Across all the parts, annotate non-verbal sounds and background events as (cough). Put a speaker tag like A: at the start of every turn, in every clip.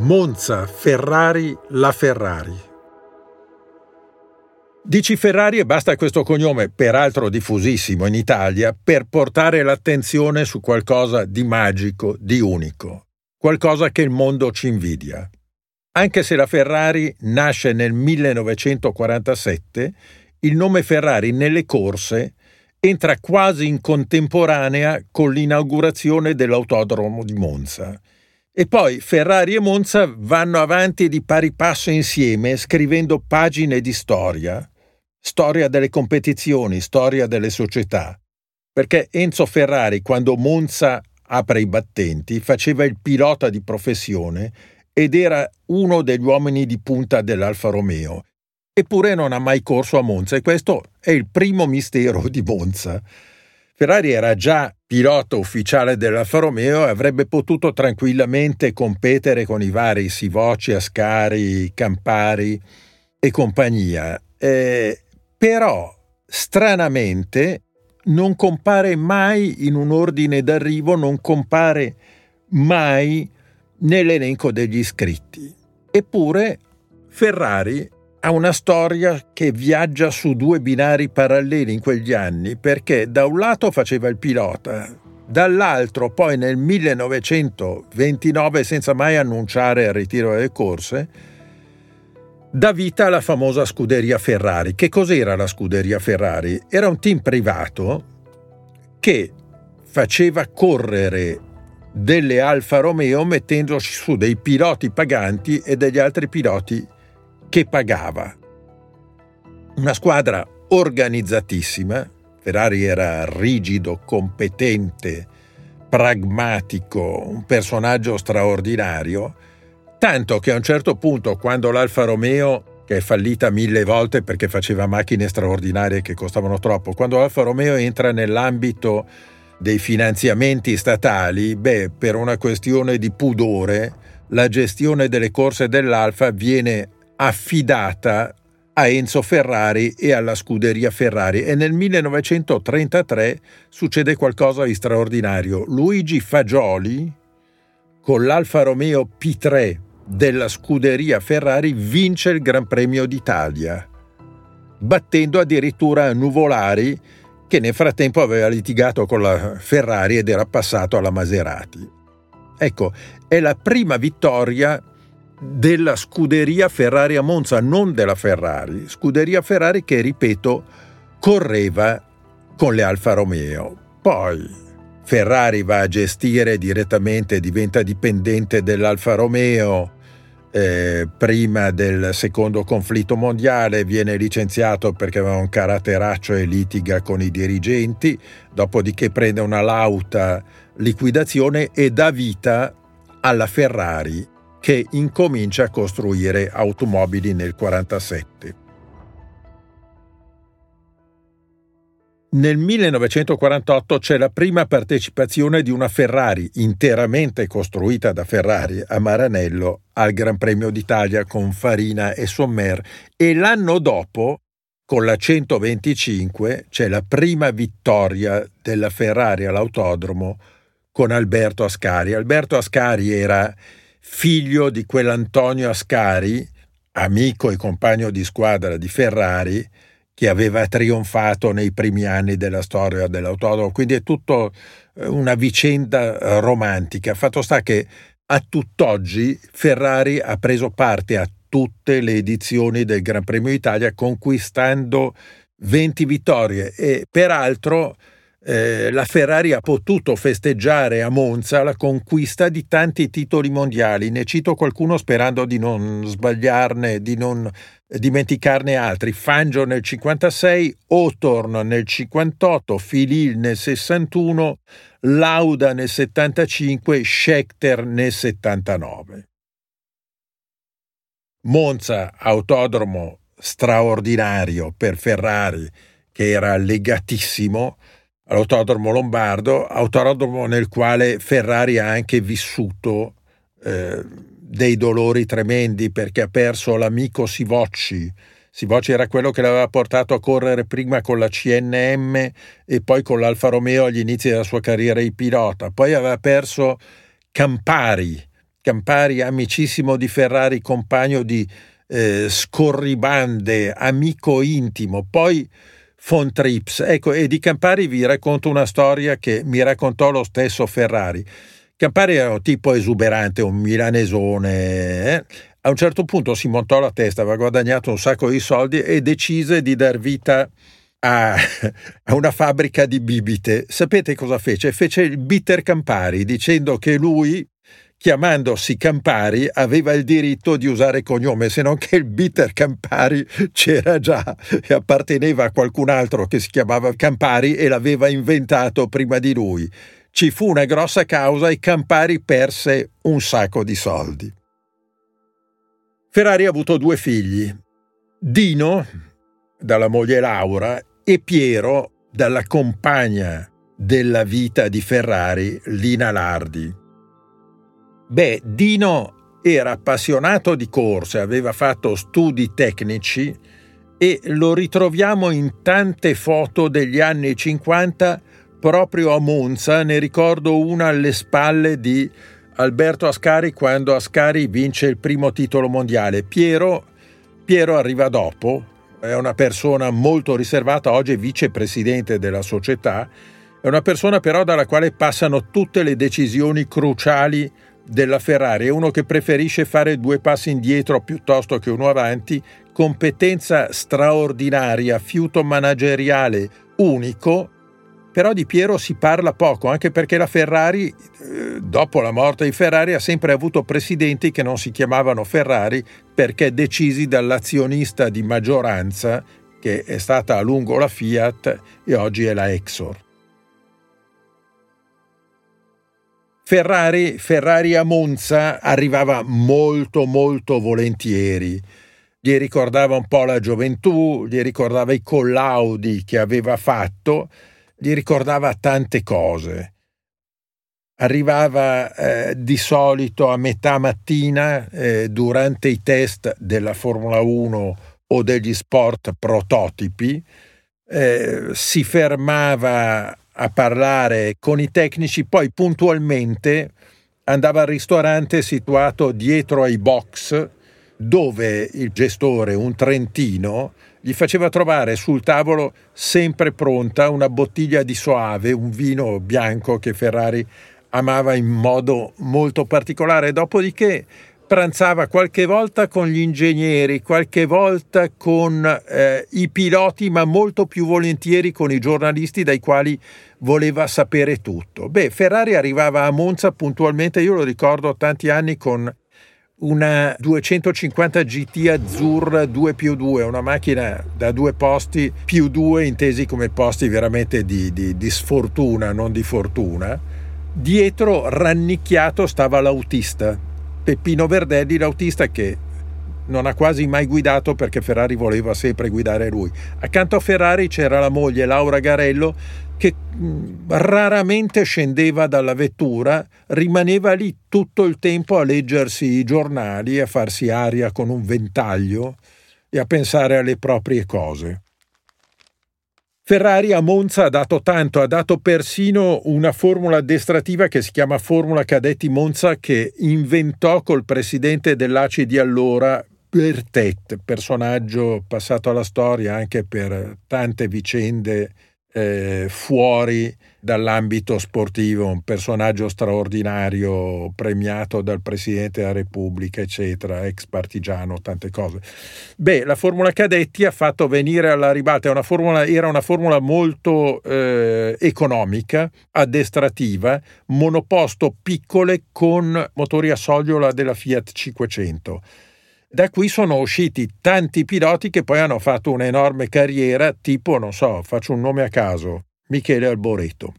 A: Monza, Ferrari, la Ferrari. Dici Ferrari e basta questo cognome, peraltro diffusissimo in Italia, per portare l'attenzione su qualcosa di magico, di unico, qualcosa che il mondo ci invidia. Anche se la Ferrari nasce nel 1947, il nome Ferrari nelle corse entra quasi in contemporanea con l'inaugurazione dell'autodromo di Monza e poi Ferrari e Monza vanno avanti di pari passo insieme, scrivendo pagine di storia, storia delle competizioni, storia delle società. Perché Enzo Ferrari, quando Monza apre i battenti, faceva il pilota di professione ed era uno degli uomini di punta dell'Alfa Romeo. Eppure non ha mai corso a Monza e questo è il primo mistero di Monza. Ferrari era già pilota ufficiale dell'Alfa Romeo e avrebbe potuto tranquillamente competere con i vari Sivoci, Ascari, Campari e compagnia. Eh, però, stranamente, non compare mai in un ordine d'arrivo, non compare mai nell'elenco degli iscritti. Eppure Ferrari ha una storia che viaggia su due binari paralleli in quegli anni perché da un lato faceva il pilota, dall'altro poi nel 1929, senza mai annunciare il ritiro delle corse, dà vita alla famosa scuderia Ferrari. Che cos'era la scuderia Ferrari? Era un team privato che faceva correre delle Alfa Romeo mettendoci su dei piloti paganti e degli altri piloti che pagava. Una squadra organizzatissima, Ferrari era rigido, competente, pragmatico, un personaggio straordinario, tanto che a un certo punto, quando l'Alfa Romeo, che è fallita mille volte perché faceva macchine straordinarie che costavano troppo, quando l'Alfa Romeo entra nell'ambito dei finanziamenti statali, beh, per una questione di pudore, la gestione delle corse dell'Alfa viene affidata a Enzo Ferrari e alla scuderia Ferrari e nel 1933 succede qualcosa di straordinario. Luigi Fagioli, con l'Alfa Romeo P3 della scuderia Ferrari, vince il Gran Premio d'Italia, battendo addirittura Nuvolari che nel frattempo aveva litigato con la Ferrari ed era passato alla Maserati. Ecco, è la prima vittoria della scuderia Ferrari a Monza, non della Ferrari, scuderia Ferrari che, ripeto, correva con le Alfa Romeo. Poi Ferrari va a gestire direttamente, diventa dipendente dell'Alfa Romeo, eh, prima del secondo conflitto mondiale, viene licenziato perché aveva un caratteraccio e litiga con i dirigenti, dopodiché prende una lauta liquidazione e dà vita alla Ferrari che incomincia a costruire automobili nel 1947. Nel 1948 c'è la prima partecipazione di una Ferrari interamente costruita da Ferrari a Maranello al Gran Premio d'Italia con Farina e Sommer e l'anno dopo, con la 125, c'è la prima vittoria della Ferrari all'autodromo con Alberto Ascari. Alberto Ascari era figlio di quell'Antonio Ascari, amico e compagno di squadra di Ferrari, che aveva trionfato nei primi anni della storia dell'autodromo. Quindi è tutto eh, una vicenda eh, romantica. Fatto sta che a tutt'oggi Ferrari ha preso parte a tutte le edizioni del Gran Premio Italia conquistando 20 vittorie e peraltro eh, la Ferrari ha potuto festeggiare a Monza la conquista di tanti titoli mondiali. Ne cito qualcuno sperando di non sbagliarne, di non dimenticarne altri. Fangio nel 56, Hawthorne nel 58, Filil nel 61, Lauda nel 75, Schechter nel 79. Monza, autodromo straordinario per Ferrari, che era legatissimo all'autodromo lombardo, autodromo nel quale Ferrari ha anche vissuto eh, dei dolori tremendi perché ha perso l'amico Sivocci. Sivocci era quello che l'aveva portato a correre prima con la CNM e poi con l'Alfa Romeo agli inizi della sua carriera di pilota. Poi aveva perso Campari, Campari amicissimo di Ferrari, compagno di eh, scorribande, amico intimo, poi von Trips. Ecco, e di Campari vi racconto una storia che mi raccontò lo stesso Ferrari. Campari era un tipo esuberante, un milanesone. Eh? A un certo punto si montò la testa, aveva guadagnato un sacco di soldi e decise di dar vita a, (laughs) a, una fabbrica di bibite. Sapete cosa fece? Fece il bitter Campari, dicendo che lui, chiamandosi Campari, aveva il diritto di usare cognome, se non che il bitter Campari c'era già e apparteneva a qualcun altro che si chiamava Campari e l'aveva inventato prima di lui. Ci fu una grossa causa e Campari perse un sacco di soldi. Ferrari ha avuto due figli. Dino, dalla moglie Laura, e Piero dalla compagna della vita di Ferrari, Lina Lardi. Beh, Dino era appassionato di corse, aveva fatto studi tecnici e lo ritroviamo in tante foto degli anni 50 proprio a Monza, ne ricordo una alle spalle di Alberto Ascari quando Ascari vince il primo titolo mondiale. Piero, Piero arriva dopo, è una persona molto riservata, oggi è vicepresidente della società, è una persona però dalla quale passano tutte le decisioni cruciali della Ferrari, è uno che preferisce fare due passi indietro piuttosto che uno avanti, competenza straordinaria, fiuto manageriale unico, però di Piero si parla poco, anche perché la Ferrari, eh, dopo la morte di Ferrari, ha sempre avuto presidenti che non si chiamavano Ferrari perché decisi dall'azionista di maggioranza che è stata a lungo la Fiat e oggi è la Exor. Ferrari, Ferrari a Monza arrivava molto molto volentieri gli ricordava un po' la gioventù, gli ricordava i collaudi che aveva fatto gli ricordava tante cose. Arrivava eh, di solito a metà mattina eh, durante i test della Formula 1 o degli sport prototipi, eh, si fermava a parlare con i tecnici, poi puntualmente andava al ristorante situato dietro ai box dove il gestore, un trentino, gli faceva trovare sul tavolo sempre pronta una bottiglia di soave, un vino bianco che Ferrari amava in modo molto particolare. Dopodiché pranzava qualche volta con gli ingegneri, qualche volta con eh, i piloti, ma molto più volentieri con i giornalisti dai quali voleva sapere tutto. Beh, Ferrari arrivava a Monza puntualmente, io lo ricordo tanti anni con una 250 GT azzurra 2 più 2, una macchina da due posti più 2 intesi come posti veramente di, di, di sfortuna, non di fortuna. Dietro rannicchiato stava l'autista, Peppino Verdelli, l'autista che non ha quasi mai guidato perché Ferrari voleva sempre guidare lui. Accanto a Ferrari c'era la moglie Laura Garello che mm, raramente scendeva dalla vettura, rimaneva lì tutto il tempo a leggersi i giornali, a farsi aria con un ventaglio e a pensare alle proprie cose. Ferrari a Monza ha dato tanto, ha dato persino una formula addestrativa che si chiama Formula Cadetti Monza che inventò col presidente dell'ACI di allora, Bertet, personaggio passato alla storia anche per tante vicende eh, fuori dall'ambito sportivo, un personaggio straordinario, premiato dal Presidente della Repubblica, eccetera, ex partigiano, tante cose. Beh, la Formula Cadetti ha fatto venire alla ribalta, una formula, era una formula molto eh, economica, addestrativa, monoposto piccole con motori a sogliola della Fiat 500 da qui sono usciti tanti piloti che poi hanno fatto un'enorme carriera, tipo, non so, faccio un nome a caso, Michele Alboreto.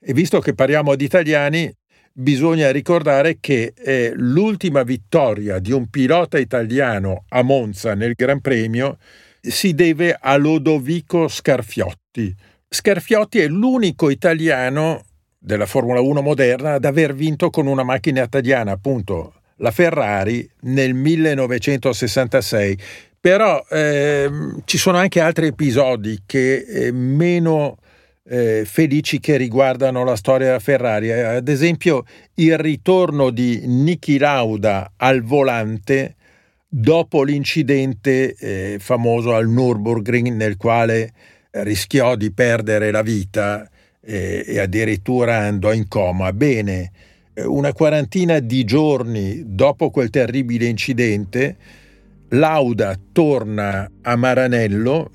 A: E visto che parliamo di italiani, bisogna ricordare che eh, l'ultima vittoria di un pilota italiano a Monza nel Gran Premio si deve a Lodovico Scarfiotti. Scarfiotti è l'unico italiano della Formula 1 moderna ad aver vinto con una macchina italiana, appunto la Ferrari nel 1966. Però eh, ci sono anche altri episodi che eh, meno eh, felici che riguardano la storia della Ferrari. Eh, ad esempio il ritorno di Niki Lauda al volante dopo l'incidente eh, famoso al Nürburgring nel quale rischiò di perdere la vita eh, e addirittura andò in coma. Bene, eh, una quarantina di giorni dopo quel terribile incidente, Lauda torna a Maranello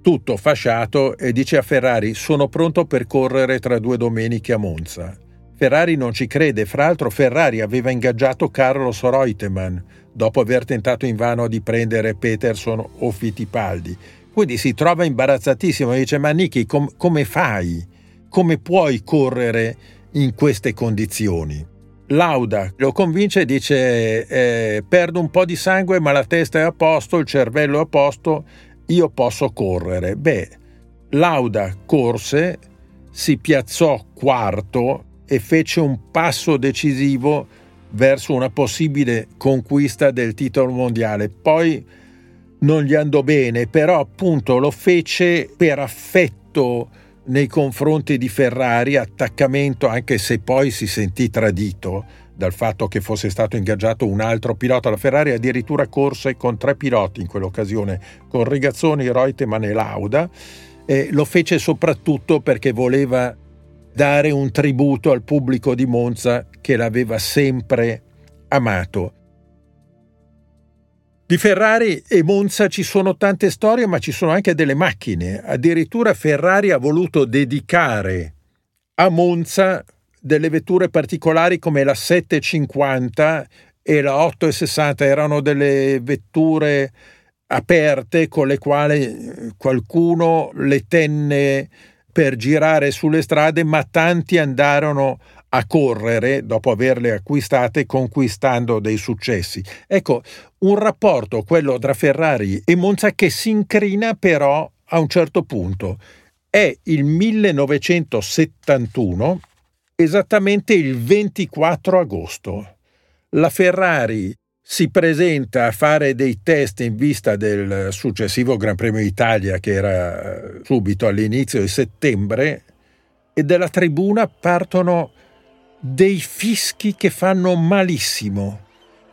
A: tutto fasciato e dice a Ferrari sono pronto per correre tra due domeniche a Monza. Ferrari non ci crede, fra l'altro Ferrari aveva ingaggiato Carlos Reutemann dopo aver tentato invano di prendere Peterson o Fittipaldi. Quindi si trova imbarazzatissimo e dice ma Niki com- come fai? Come puoi correre in queste condizioni? Lauda lo convince e dice eh, perdo un po' di sangue ma la testa è a posto, il cervello è a posto io posso correre. Beh, Lauda corse, si piazzò quarto e fece un passo decisivo verso una possibile conquista del titolo mondiale. Poi non gli andò bene, però appunto lo fece per affetto nei confronti di Ferrari, attaccamento anche se poi si sentì tradito dal fatto che fosse stato ingaggiato un altro pilota. La Ferrari addirittura corse con tre piloti in quell'occasione, con Rigazzoni, Reutemann e Lauda. E lo fece soprattutto perché voleva dare un tributo al pubblico di Monza che l'aveva sempre amato. Di Ferrari e Monza ci sono tante storie, ma ci sono anche delle macchine. Addirittura Ferrari ha voluto dedicare a Monza delle vetture particolari come la 750 e la 860 erano delle vetture aperte con le quali eh, qualcuno le tenne per girare sulle strade, ma tanti andarono a correre dopo averle acquistate conquistando dei successi. Ecco, un rapporto, quello tra Ferrari e Monza, che si incrina però a un certo punto. È il 1971 esattamente il 24 agosto. La Ferrari si presenta a fare dei test in vista del successivo Gran Premio d'Italia che era subito all'inizio di settembre e dalla tribuna partono dei fischi che fanno malissimo.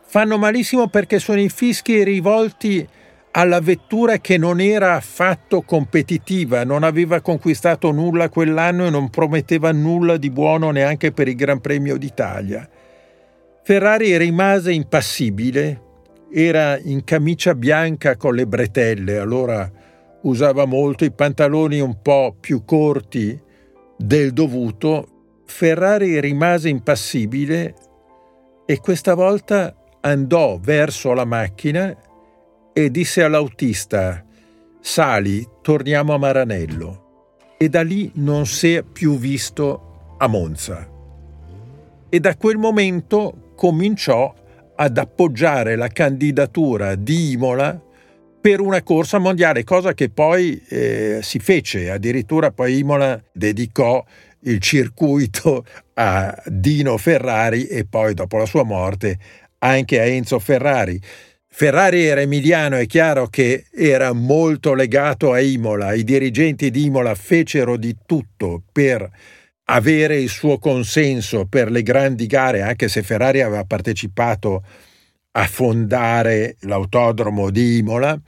A: Fanno malissimo perché sono i fischi rivolti alla vettura che non era affatto competitiva, non aveva conquistato nulla quell'anno e non prometteva nulla di buono neanche per il Gran Premio d'Italia. Ferrari rimase impassibile, era in camicia bianca con le bretelle, allora usava molto i pantaloni un po' più corti del dovuto. Ferrari rimase impassibile e questa volta andò verso la macchina e disse all'autista Sali, torniamo a Maranello. E da lì non si è più visto a Monza. E da quel momento cominciò ad appoggiare la candidatura di Imola per una corsa mondiale, cosa che poi eh, si fece. Addirittura poi Imola dedicò il circuito a Dino Ferrari e poi dopo la sua morte anche a Enzo Ferrari. Ferrari era emiliano, è chiaro che era molto legato a Imola, i dirigenti di Imola fecero di tutto per avere il suo consenso per le grandi gare, anche se Ferrari aveva partecipato a fondare l'autodromo di Imola.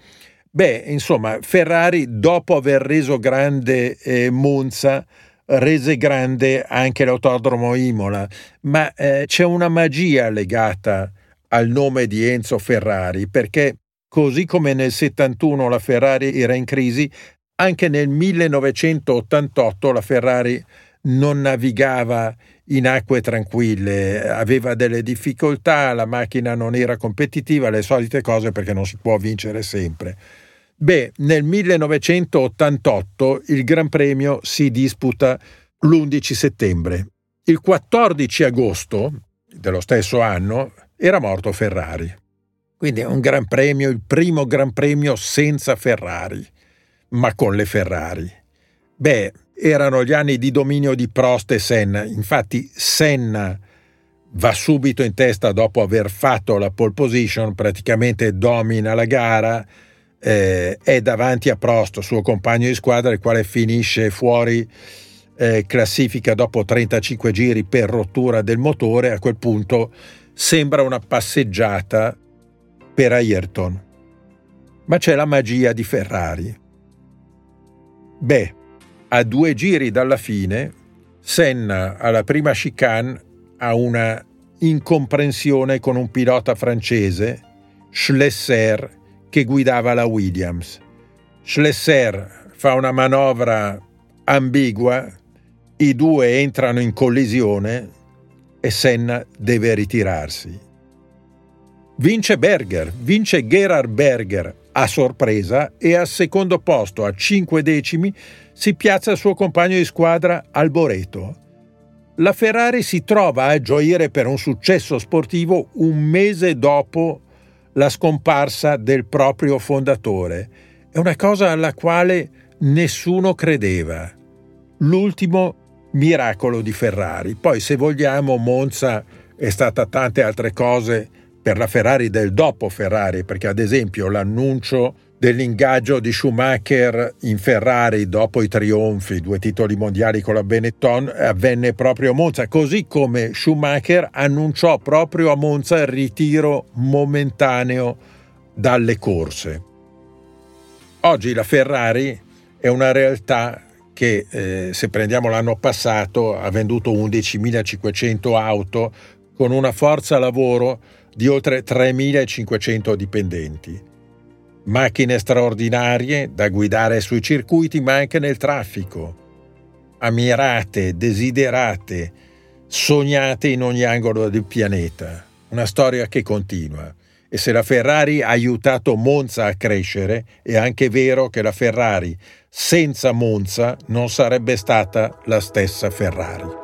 A: Beh, insomma, Ferrari, dopo aver reso grande eh, Monza, rese grande anche l'autodromo Imola, ma eh, c'è una magia legata al nome di Enzo Ferrari, perché così come nel 71 la Ferrari era in crisi, anche nel 1988 la Ferrari non navigava in acque tranquille, aveva delle difficoltà, la macchina non era competitiva, le solite cose perché non si può vincere sempre. Beh, nel 1988 il Gran Premio si disputa l'11 settembre. Il 14 agosto dello stesso anno era morto Ferrari. Quindi è un gran premio, il primo gran premio senza Ferrari, ma con le Ferrari. Beh, erano gli anni di dominio di Prost e Senna, infatti Senna va subito in testa dopo aver fatto la pole position, praticamente domina la gara, eh, è davanti a Prost, suo compagno di squadra, il quale finisce fuori eh, classifica dopo 35 giri per rottura del motore, a quel punto sembra una passeggiata per Ayrton. Ma c'è la magia di Ferrari. Beh, a due giri dalla fine, Senna alla prima chicane ha una incomprensione con un pilota francese, Schlesser, che guidava la Williams. Schlesser fa una manovra ambigua, i due entrano in collisione e Senna deve ritirarsi. Vince Berger, vince Gerhard Berger a sorpresa e al secondo posto a 5 decimi si piazza il suo compagno di squadra Alboreto. La Ferrari si trova a gioire per un successo sportivo un mese dopo la scomparsa del proprio fondatore. È una cosa alla quale nessuno credeva. L'ultimo miracolo di Ferrari. Poi se vogliamo Monza è stata tante altre cose per la Ferrari del dopo Ferrari, perché ad esempio l'annuncio dell'ingaggio di Schumacher in Ferrari dopo i trionfi, due titoli mondiali con la Benetton, avvenne proprio a Monza, così come Schumacher annunciò proprio a Monza il ritiro momentaneo dalle corse. Oggi la Ferrari è una realtà che, eh, se prendiamo l'anno passato, ha venduto 11.500 auto con una forza lavoro di oltre 3.500 dipendenti. Macchine straordinarie da guidare sui circuiti ma anche nel traffico. Ammirate, desiderate, sognate in ogni angolo del pianeta. Una storia che continua. E se la Ferrari ha aiutato Monza a crescere, è anche vero che la Ferrari senza Monza non sarebbe stata la stessa Ferrari.